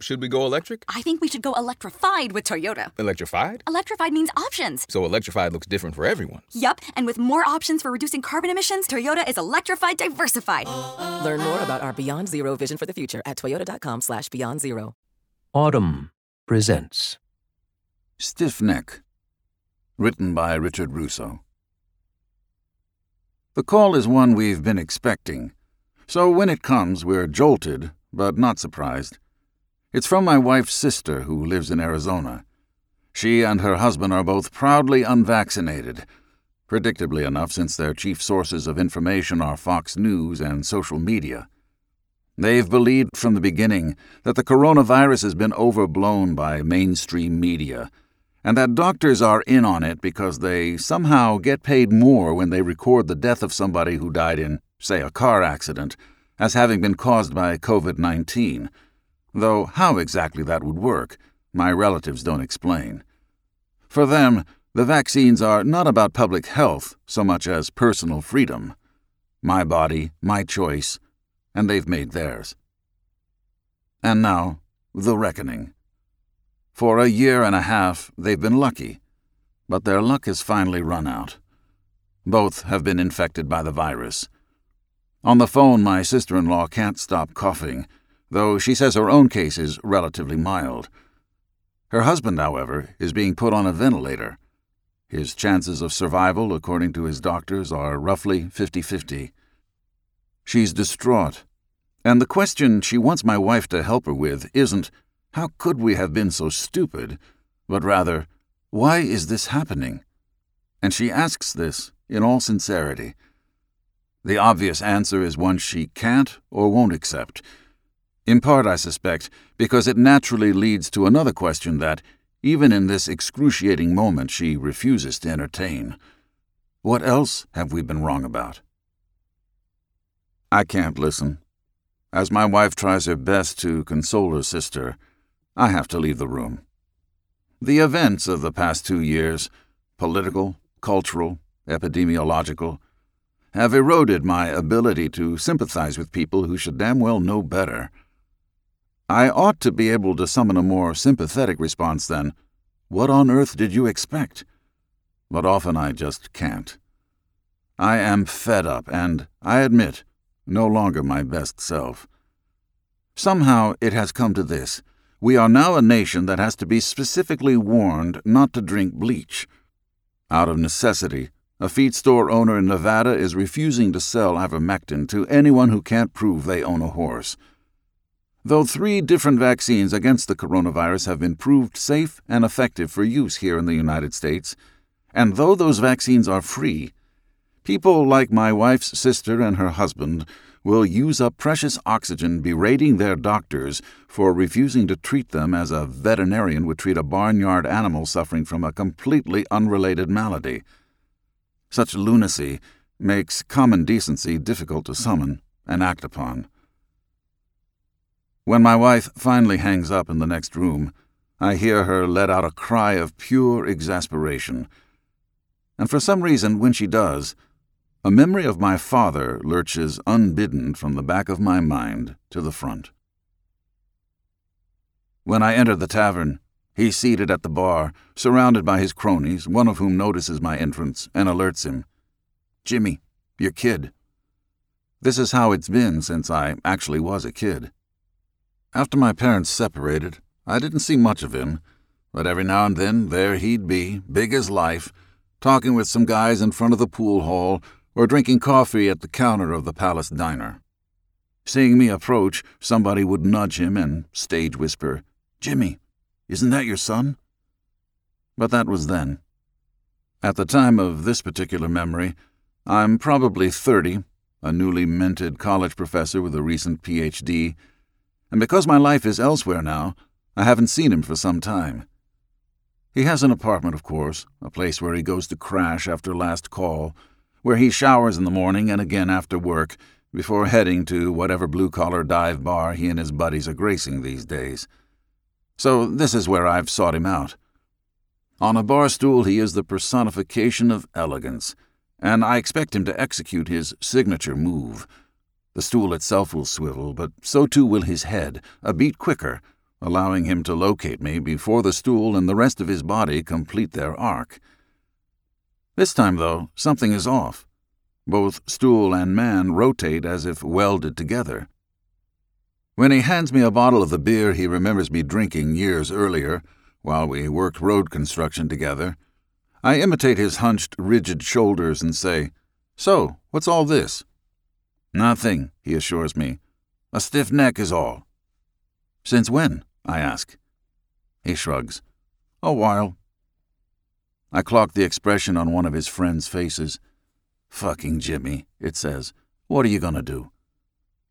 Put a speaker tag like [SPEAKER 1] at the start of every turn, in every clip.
[SPEAKER 1] Should we go electric?
[SPEAKER 2] I think we should go electrified with Toyota.
[SPEAKER 1] Electrified?
[SPEAKER 2] Electrified means options.
[SPEAKER 1] So electrified looks different for everyone.
[SPEAKER 2] Yup, and with more options for reducing carbon emissions, Toyota is electrified diversified.
[SPEAKER 3] Learn more about our Beyond Zero vision for the future at toyota.com slash beyond zero.
[SPEAKER 4] Audm presents
[SPEAKER 5] Stiff Neck, written by Richard Russo. The call is one we've been expecting, so when it comes, we're jolted, but not surprised. It's from my wife's sister, who lives in Arizona. She and her husband are both proudly unvaccinated, predictably enough, since their chief sources of information are Fox News and social media. They've believed from the beginning that the coronavirus has been overblown by mainstream media, and that doctors are in on it because they somehow get paid more when they record the death of somebody who died in, say, a car accident, as having been caused by COVID 19 though how exactly that would work, my relatives don't explain. For them, the vaccines are not about public health so much as personal freedom. My body, my choice, and they've made theirs. And now, the reckoning. For a year and a half, they've been lucky, but their luck has finally run out. Both have been infected by the virus. On the phone, my sister in law can't stop coughing though she says her own case is relatively mild. Her husband, however, is being put on a ventilator. His chances of survival, according to his doctors, are roughly 50 50. She's distraught, and the question she wants my wife to help her with isn't, How could we have been so stupid? but rather, Why is this happening? And she asks this in all sincerity. The obvious answer is one she can't or won't accept in part, I suspect, because it naturally leads to another question that, even in this excruciating moment, she refuses to entertain. What else have we been wrong about? I can't listen. As my wife tries her best to console her sister, I have to leave the room. The events of the past two years, political, cultural, epidemiological, have eroded my ability to sympathize with people who should damn well know better. I ought to be able to summon a more sympathetic response than, What on earth did you expect? But often I just can't. I am fed up and, I admit, no longer my best self. Somehow it has come to this. We are now a nation that has to be specifically warned not to drink bleach. Out of necessity, a feed store owner in Nevada is refusing to sell ivermectin to anyone who can't prove they own a horse. Though three different vaccines against the coronavirus have been proved safe and effective for use here in the United States, and though those vaccines are free, people like my wife's sister and her husband will use up precious oxygen berating their doctors for refusing to treat them as a veterinarian would treat a barnyard animal suffering from a completely unrelated malady. Such lunacy makes common decency difficult to summon and act upon. When my wife finally hangs up in the next room, I hear her let out a cry of pure exasperation. And for some reason, when she does, a memory of my father lurches unbidden from the back of my mind to the front. When I enter the tavern, he's seated at the bar, surrounded by his cronies, one of whom notices my entrance and alerts him. Jimmy, your kid. This is how it's been since I actually was a kid. After my parents separated, I didn't see much of him, but every now and then there he'd be, big as life, talking with some guys in front of the pool hall or drinking coffee at the counter of the palace diner. Seeing me approach, somebody would nudge him and stage whisper, Jimmy, isn't that your son? But that was then. At the time of this particular memory, I'm probably 30, a newly minted college professor with a recent PhD and because my life is elsewhere now, I haven't seen him for some time. He has an apartment, of course, a place where he goes to crash after last call, where he showers in the morning and again after work, before heading to whatever blue collar dive bar he and his buddies are gracing these days. So this is where I've sought him out. On a bar stool, he is the personification of elegance, and I expect him to execute his signature move the stool itself will swivel, but so too will his head, a beat quicker, allowing him to locate me before the stool and the rest of his body complete their arc. This time, though, something is off. Both stool and man rotate as if welded together. When he hands me a bottle of the beer he remembers me drinking years earlier, while we worked road construction together, I imitate his hunched, rigid shoulders and say, So, what's all this? Nothing, he assures me. A stiff neck is all. Since when? I ask. He shrugs. A while. I clock the expression on one of his friends' faces. Fucking Jimmy, it says. What are you to do?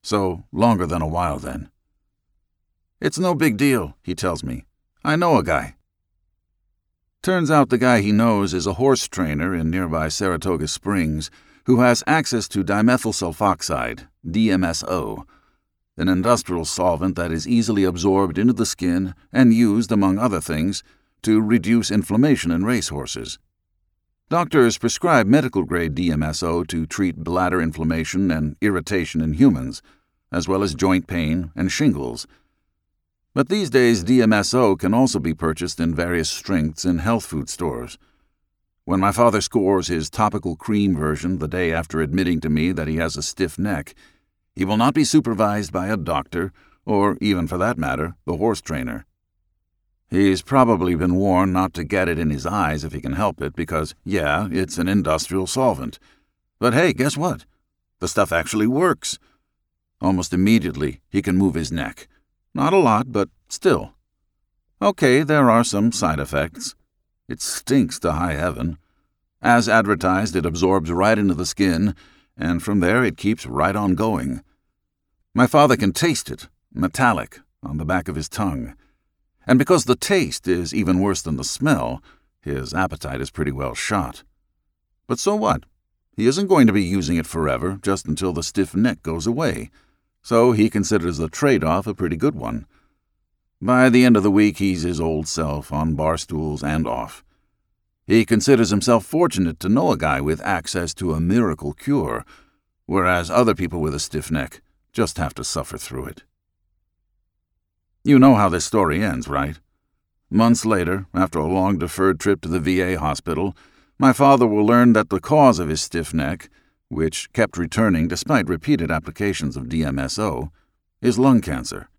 [SPEAKER 5] So, longer than a while then. It's no big deal, he tells me. I know a guy. Turns out the guy he knows is a horse trainer in nearby Saratoga Springs who has access to dimethyl sulfoxide, DMSO, an industrial solvent that is easily absorbed into the skin and used, among other things, to reduce inflammation in racehorses. Doctors prescribe medical grade DMSO to treat bladder inflammation and irritation in humans, as well as joint pain and shingles. But these days, DMSO can also be purchased in various strengths in health food stores. When my father scores his topical cream version the day after admitting to me that he has a stiff neck, he will not be supervised by a doctor, or even for that matter, the horse trainer. He's probably been warned not to get it in his eyes if he can help it, because, yeah, it's an industrial solvent. But hey, guess what? The stuff actually works. Almost immediately, he can move his neck. Not a lot, but still. Okay, there are some side effects. It stinks to high heaven. As advertised, it absorbs right into the skin, and from there it keeps right on going. My father can taste it, metallic, on the back of his tongue. And because the taste is even worse than the smell, his appetite is pretty well shot. But so what? He isn't going to be using it forever, just until the stiff neck goes away, so he considers the trade off a pretty good one. By the end of the week, he's his old self, on bar stools and off. He considers himself fortunate to know a guy with access to a miracle cure, whereas other people with a stiff neck just have to suffer through it. You know how this story ends, right? Months later, after a long deferred trip to the VA hospital, my father will learn that the cause of his stiff neck, which kept returning despite repeated applications of DMSO, is lung cancer.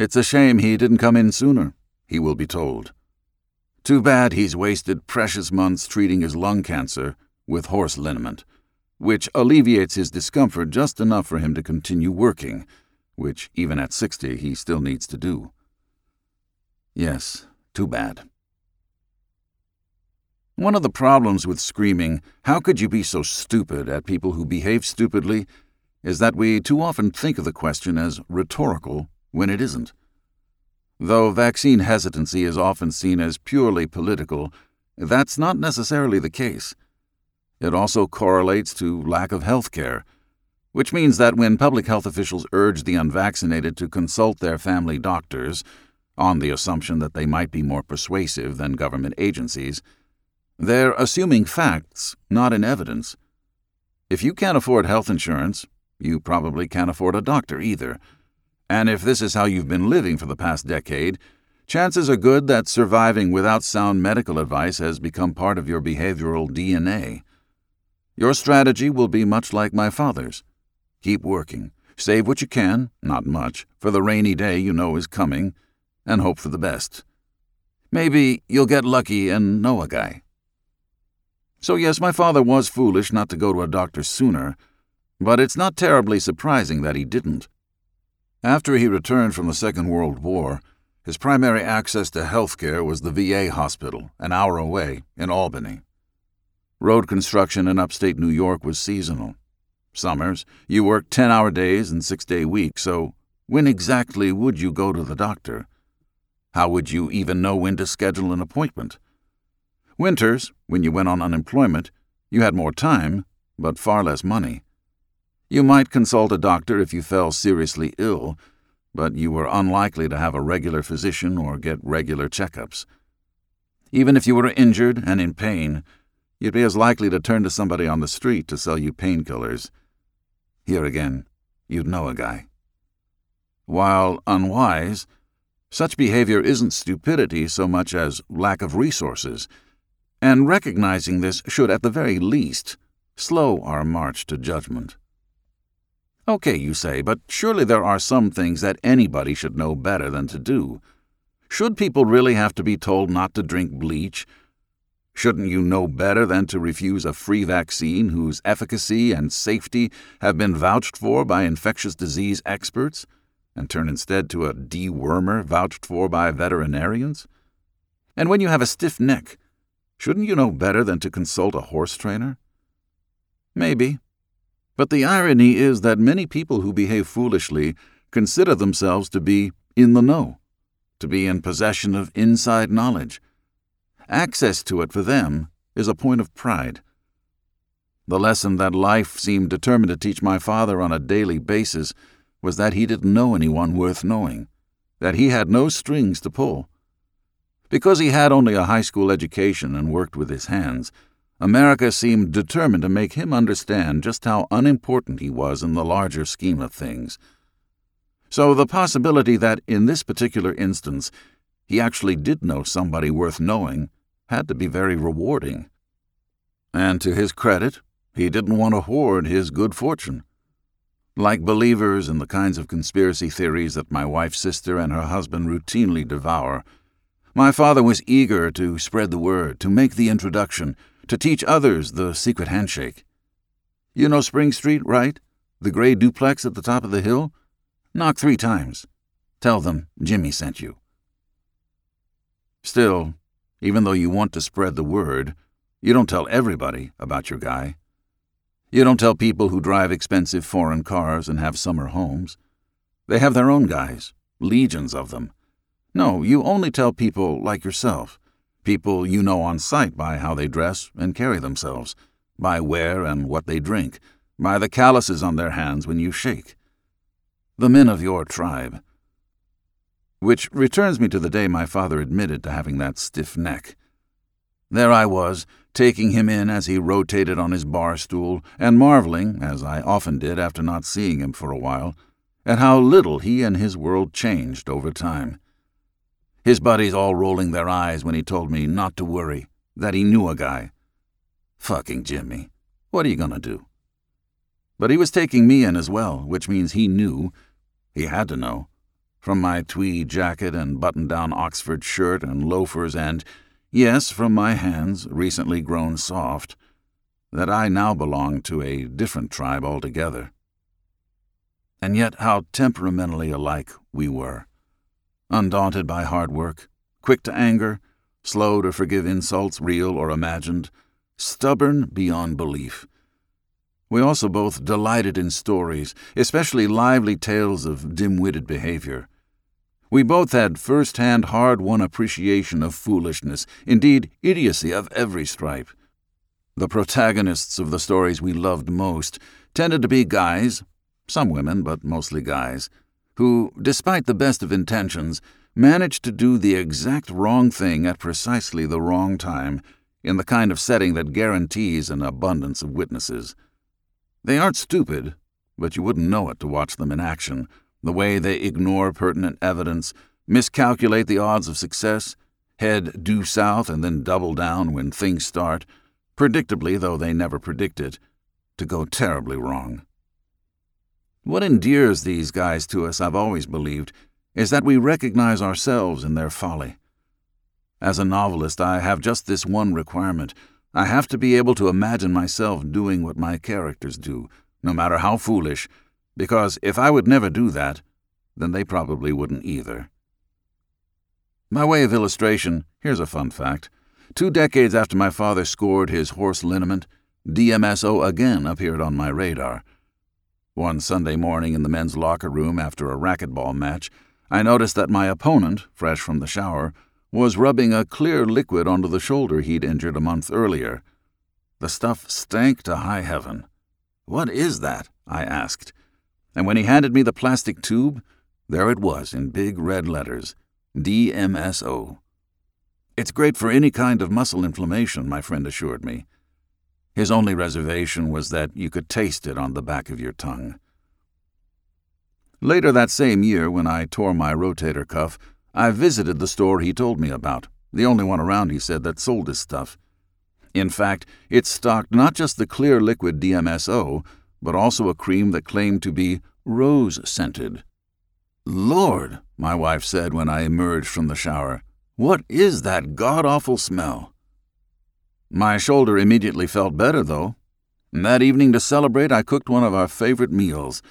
[SPEAKER 5] It's a shame he didn't come in sooner, he will be told. Too bad he's wasted precious months treating his lung cancer with horse liniment, which alleviates his discomfort just enough for him to continue working which even at 60 he still needs to do. Yes, too bad. One of the problems with screaming, how could you be so stupid at people who behave stupidly, is that we too often think of the question as rhetorical when it isn't. Though vaccine hesitancy is often seen as purely political, that's not necessarily the case. It also correlates to lack of health care which means that when public health officials urge the unvaccinated to consult their family doctors, on the assumption that they might be more persuasive than government agencies, they're assuming facts, not in evidence. If you can't afford health insurance, you probably can't afford a doctor either. And if this is how you've been living for the past decade, chances are good that surviving without sound medical advice has become part of your behavioral DNA. Your strategy will be much like my father's. Keep working. Save what you can, not much, for the rainy day you know is coming, and hope for the best. Maybe you'll get lucky and know a guy. So, yes, my father was foolish not to go to a doctor sooner, but it's not terribly surprising that he didn't. After he returned from the Second World War, his primary access to health care was the VA hospital, an hour away, in Albany. Road construction in upstate New York was seasonal, Summers, you worked 10 hour days and six day weeks, so when exactly would you go to the doctor? How would you even know when to schedule an appointment? Winters, when you went on unemployment, you had more time, but far less money. You might consult a doctor if you fell seriously ill, but you were unlikely to have a regular physician or get regular checkups. Even if you were injured and in pain, you'd be as likely to turn to somebody on the street to sell you painkillers. Here again, you'd know a guy. While unwise, Such behavior isn't stupidity so much as lack of resources, and recognizing this should, at the very least, slow our march to judgment. Okay, you say, but surely there are some things that anybody should know better than to do. Should people really have to be told not to drink bleach? Shouldn't you know better than to refuse a free vaccine whose efficacy and safety have been vouched for by infectious disease experts, and turn instead to a dewormer vouched for by veterinarians? And when you have a stiff neck, shouldn't you know better than to consult a horse trainer? Maybe. But the irony is that many people who behave foolishly consider themselves to be in the know, to be in possession of inside knowledge. Access to it for them is a point of pride. The lesson that life seemed determined to teach my father on a daily basis was that he didn't know anyone worth knowing, that he had no strings to pull. Because he had only a high school education and worked with his hands, America seemed determined to make him understand just how unimportant he was in the larger scheme of things. So the possibility that, in this particular instance, he actually did know somebody worth knowing had to be very rewarding. And to his credit, he didn't want to hoard his good fortune. Like believers in the kinds of conspiracy theories that my wife's sister and her husband routinely devour, my father was eager to spread the word, to make the introduction, to teach others the secret handshake. You know Spring Street, right? The gray duplex at the top of the hill? Knock three times. Tell them Jimmy sent you. Still, even though you want to spread the word, you don't tell everybody about your guy. You don't tell people who drive expensive foreign cars and have summer homes. They have their own guys, legions of them. No, you only tell people like yourself people you know on sight by how they dress and carry themselves, by where and what they drink, by the calluses on their hands when you shake. The men of your tribe. Which returns me to the day my father admitted to having that stiff neck. There I was, taking him in as he rotated on his bar stool, and marveling, as I often did after not seeing him for a while, at how little he and his world changed over time. His buddies all rolling their eyes when he told me not to worry, that he knew a guy. Fucking Jimmy. What are you to do? But he was taking me in as well, which means he knew. He had to know. From my tweed jacket and button down Oxford shirt and loafers, and, yes, from my hands, recently grown soft, that I now belonged to a different tribe altogether. And yet, how temperamentally alike we were undaunted by hard work, quick to anger, slow to forgive insults real or imagined, stubborn beyond belief. We also both delighted in stories, especially lively tales of dim witted behavior. We both had first hand, hard won appreciation of foolishness, indeed, idiocy of every stripe. The protagonists of the stories we loved most tended to be guys, some women, but mostly guys, who, despite the best of intentions, managed to do the exact wrong thing at precisely the wrong time in the kind of setting that guarantees an abundance of witnesses. They aren't stupid, but you wouldn't know it to watch them in action, the way they ignore pertinent evidence, miscalculate the odds of success, head due south and then double down when things start, predictably, though they never predict it, to go terribly wrong. What endears these guys to us, I've always believed, is that we recognize ourselves in their folly. As a novelist, I have just this one requirement. I have to be able to imagine myself doing what my characters do, no matter how foolish, because if I would never do that, then they probably wouldn't either. By way of illustration, here's a fun fact. Two decades after my father scored his horse liniment, DMSO again appeared on my radar. One Sunday morning in the men's locker room after a racquetball match, I noticed that my opponent, fresh from the shower, was rubbing a clear liquid onto the shoulder he'd injured a month earlier. The stuff stank to high heaven. What is that? I asked. And when he handed me the plastic tube, there it was in big red letters DMSO. It's great for any kind of muscle inflammation, my friend assured me. His only reservation was that you could taste it on the back of your tongue. Later that same year, when I tore my rotator cuff, I visited the store he told me about, the only one around, he said, that sold his stuff. In fact, it stocked not just the clear liquid DMSO, but also a cream that claimed to be rose scented. Lord, my wife said when I emerged from the shower, what is that god awful smell? My shoulder immediately felt better, though. And that evening, to celebrate, I cooked one of our favorite meals.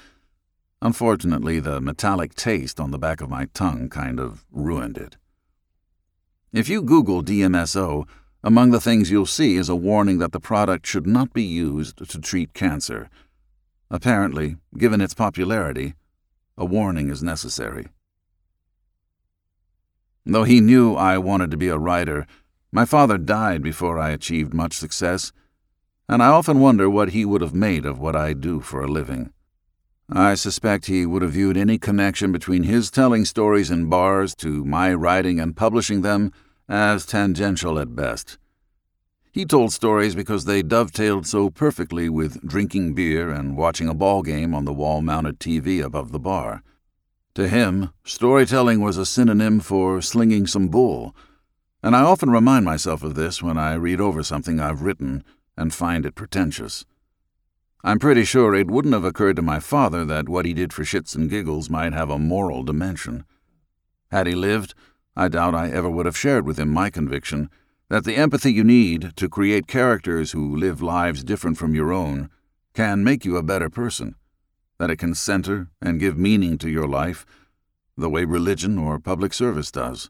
[SPEAKER 5] Unfortunately, the metallic taste on the back of my tongue kind of ruined it. If you Google DMSO, among the things you'll see is a warning that the product should not be used to treat cancer. Apparently, given its popularity, a warning is necessary. Though he knew I wanted to be a writer, my father died before I achieved much success, and I often wonder what he would have made of what I do for a living. I suspect he would have viewed any connection between his telling stories in bars to my writing and publishing them as tangential at best. He told stories because they dovetailed so perfectly with drinking beer and watching a ball game on the wall mounted TV above the bar. To him, storytelling was a synonym for slinging some bull, and I often remind myself of this when I read over something I've written and find it pretentious. I'm pretty sure it wouldn't have occurred to my father that what he did for shits and giggles might have a moral dimension. Had he lived, I doubt I ever would have shared with him my conviction that the empathy you need to create characters who live lives different from your own can make you a better person, that it can center and give meaning to your life the way religion or public service does.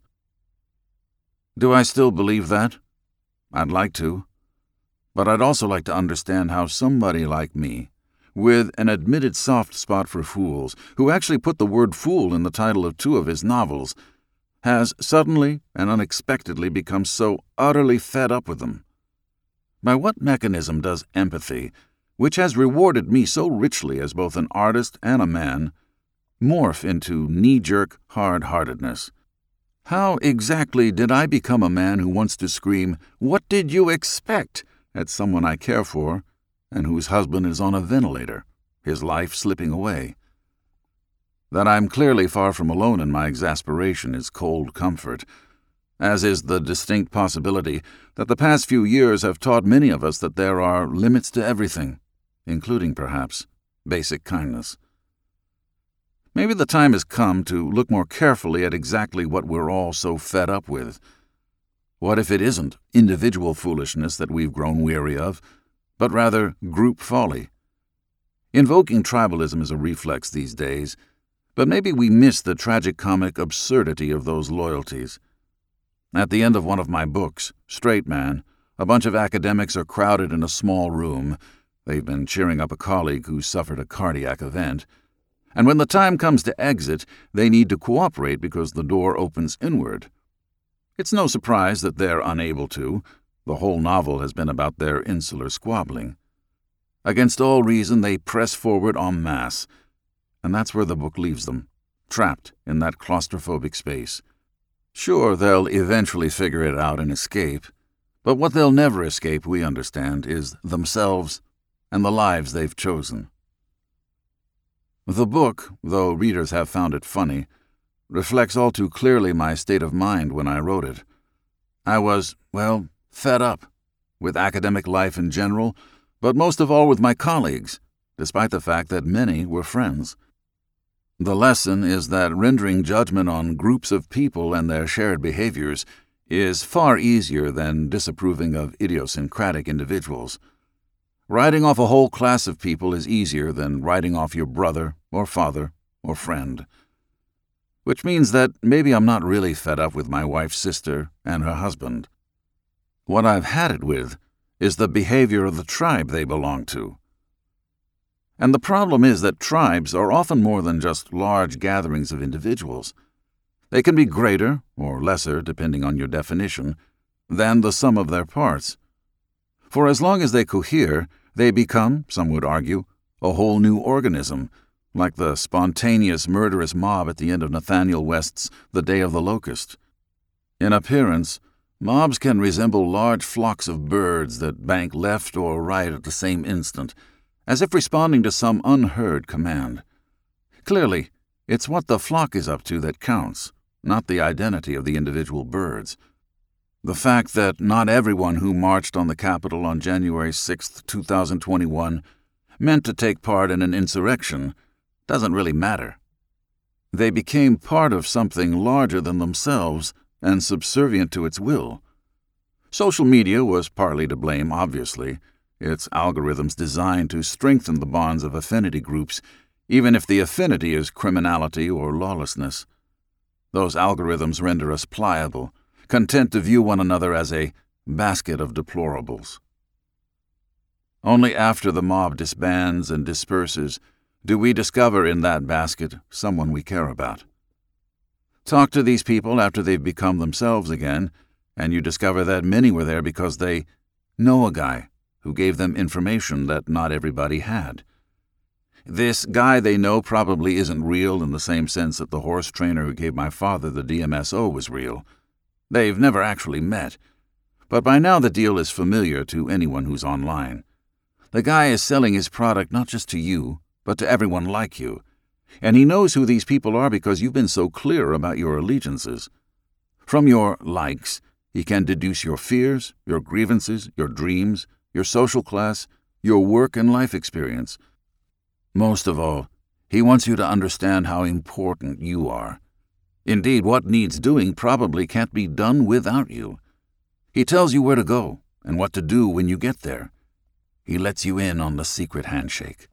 [SPEAKER 5] Do I still believe that? I'd like to. But I'd also like to understand how somebody like me, with an admitted soft spot for fools, who actually put the word fool in the title of two of his novels, has suddenly and unexpectedly become so utterly fed up with them. By what mechanism does empathy, which has rewarded me so richly as both an artist and a man, morph into knee jerk hard heartedness? How exactly did I become a man who wants to scream, What did you expect? at someone I care for and whose husband is on a ventilator, his life slipping away? That I'm clearly far from alone in my exasperation is cold comfort, as is the distinct possibility that the past few years have taught many of us that there are limits to everything, including, perhaps, basic kindness. Maybe the time has come to look more carefully at exactly what we're all so fed up with. What if it isn't individual foolishness that we've grown weary of, but rather group folly? Invoking tribalism is a reflex these days, but maybe we miss the tragic-comic absurdity of those loyalties. At the end of one of my books, Straight Man, a bunch of academics are crowded in a small room. They've been cheering up a colleague who suffered a cardiac event and when the time comes to exit, they need to cooperate because the door opens inward. It's no surprise that they're unable to. The whole novel has been about their insular squabbling. Against all reason, they press forward en masse, and that's where the book leaves them, trapped in that claustrophobic space. Sure, they'll eventually figure it out and escape, but what they'll never escape, we understand, is themselves and the lives they've chosen. The book, though readers have found it funny, reflects all too clearly my state of mind when I wrote it. I was, well, fed up with academic life in general, but most of all with my colleagues, despite the fact that many were friends. The lesson is that rendering judgment on groups of people and their shared behaviors is far easier than disapproving of idiosyncratic individuals. Writing off a whole class of people is easier than writing off your brother or father or friend. Which means that maybe I'm not really fed up with my wife's sister and her husband. What I've had it with is the behavior of the tribe they belong to. And the problem is that tribes are often more than just large gatherings of individuals. They can be greater, or lesser, depending on your definition, than the sum of their parts. For as long as they cohere, they become, some would argue, a whole new organism, like the spontaneous murderous mob at the end of Nathanael West's The Day of the Locust. In appearance, mobs can resemble large flocks of birds that bank left or right at the same instant, as if responding to some unheard command. Clearly, it's what the flock is up to that counts, not the identity of the individual birds. The fact that not everyone who marched on the Capitol on January 6, 2021, meant to take part in an insurrection doesn't really matter. They became part of something larger than themselves and subservient to its will. Social media was partly to blame, obviously, its algorithms designed to strengthen the bonds of affinity groups, even if the affinity is criminality or lawlessness. Those algorithms render us pliable, content to view one another as a basket of deplorables. Only after the mob disbands and disperses do we discover in that basket someone we care about. Talk to these people after they've become themselves again, and you discover that many were there because they know a guy who gave them information that not everybody had. This guy they know probably isn't real in the same sense that the horse trainer who gave my father the DMSO was real. They've never actually met. But by now the deal is familiar to anyone who's online. The guy is selling his product not just to you, but to everyone like you. And he knows who these people are because you've been so clear about your allegiances. From your likes, he can deduce your fears, your grievances, your dreams, your social class, your work and life experience. Most of all, he wants you to understand how important you are. Indeed, what needs doing probably can't be done without you. He tells you where to go and what to do when you get there. He lets you in on the secret handshake.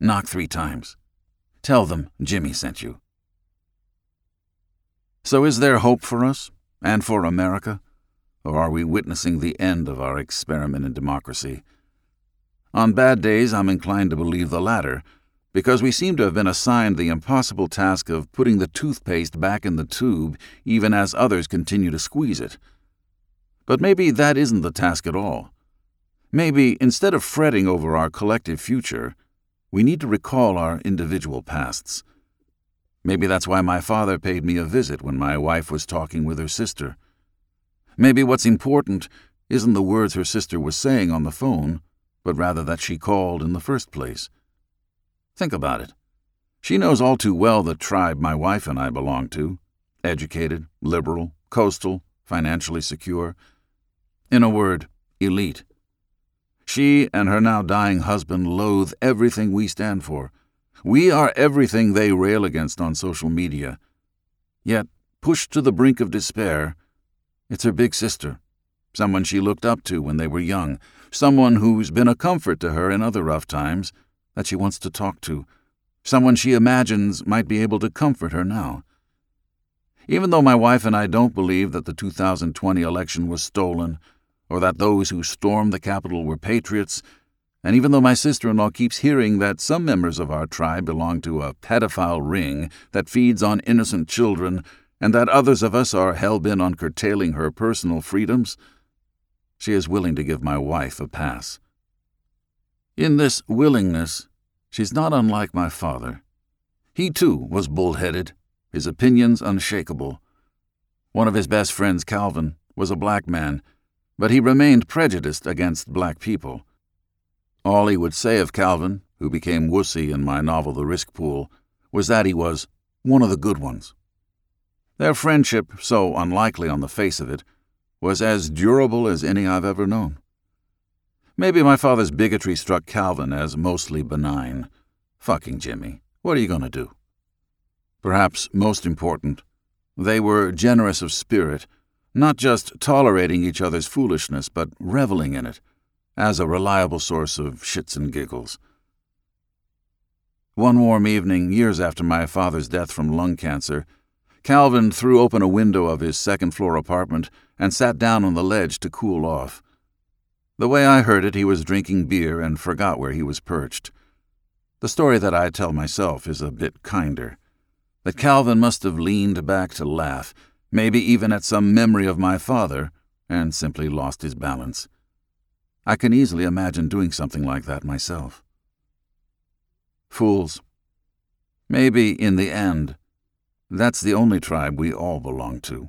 [SPEAKER 5] Knock three times. Tell them Jimmy sent you. So, is there hope for us and for America? Or are we witnessing the end of our experiment in democracy? On bad days, I'm inclined to believe the latter, because we seem to have been assigned the impossible task of putting the toothpaste back in the tube even as others continue to squeeze it. But maybe that isn't the task at all. Maybe, instead of fretting over our collective future, we need to recall our individual pasts. Maybe that's why my father paid me a visit when my wife was talking with her sister. Maybe what's important isn't the words her sister was saying on the phone, but rather that she called in the first place. Think about it. She knows all too well the tribe my wife and I belong to educated, liberal, coastal, financially secure. In a word, elite. She and her now dying husband loathe everything we stand for. We are everything they rail against on social media. Yet, pushed to the brink of despair, it's her big sister, someone she looked up to when they were young, someone who's been a comfort to her in other rough times that she wants to talk to, someone she imagines might be able to comfort her now. Even though my wife and I don't believe that the 2020 election was stolen, or that those who stormed the Capitol were patriots, and even though my sister in law keeps hearing that some members of our tribe belong to a pedophile ring that feeds on innocent children and that others of us are hell bent on curtailing her personal freedoms, she is willing to give my wife a pass. In this willingness, she's not unlike my father. He, too, was bull-headed, his opinions unshakable. One of his best friends, Calvin, was a black man, but he remained prejudiced against black people. All he would say of Calvin, who became Wussy in my novel The Risk Pool, was that he was one of the good ones. Their friendship, so unlikely on the face of it, was as durable as any I've ever known. Maybe my father's bigotry struck Calvin as mostly benign. Fucking Jimmy. What are you going to do? Perhaps most important, they were generous of spirit, not just tolerating each other's foolishness, but reveling in it, as a reliable source of shits and giggles. One warm evening, years after my father's death from lung cancer, Calvin threw open a window of his second floor apartment and sat down on the ledge to cool off. The way I heard it, he was drinking beer and forgot where he was perched. The story that I tell myself is a bit kinder. That Calvin must have leaned back to laugh, maybe even at some memory of my father, and simply lost his balance. I can easily imagine doing something like that myself. Fools. Maybe, in the end, that's the only tribe we all belong to.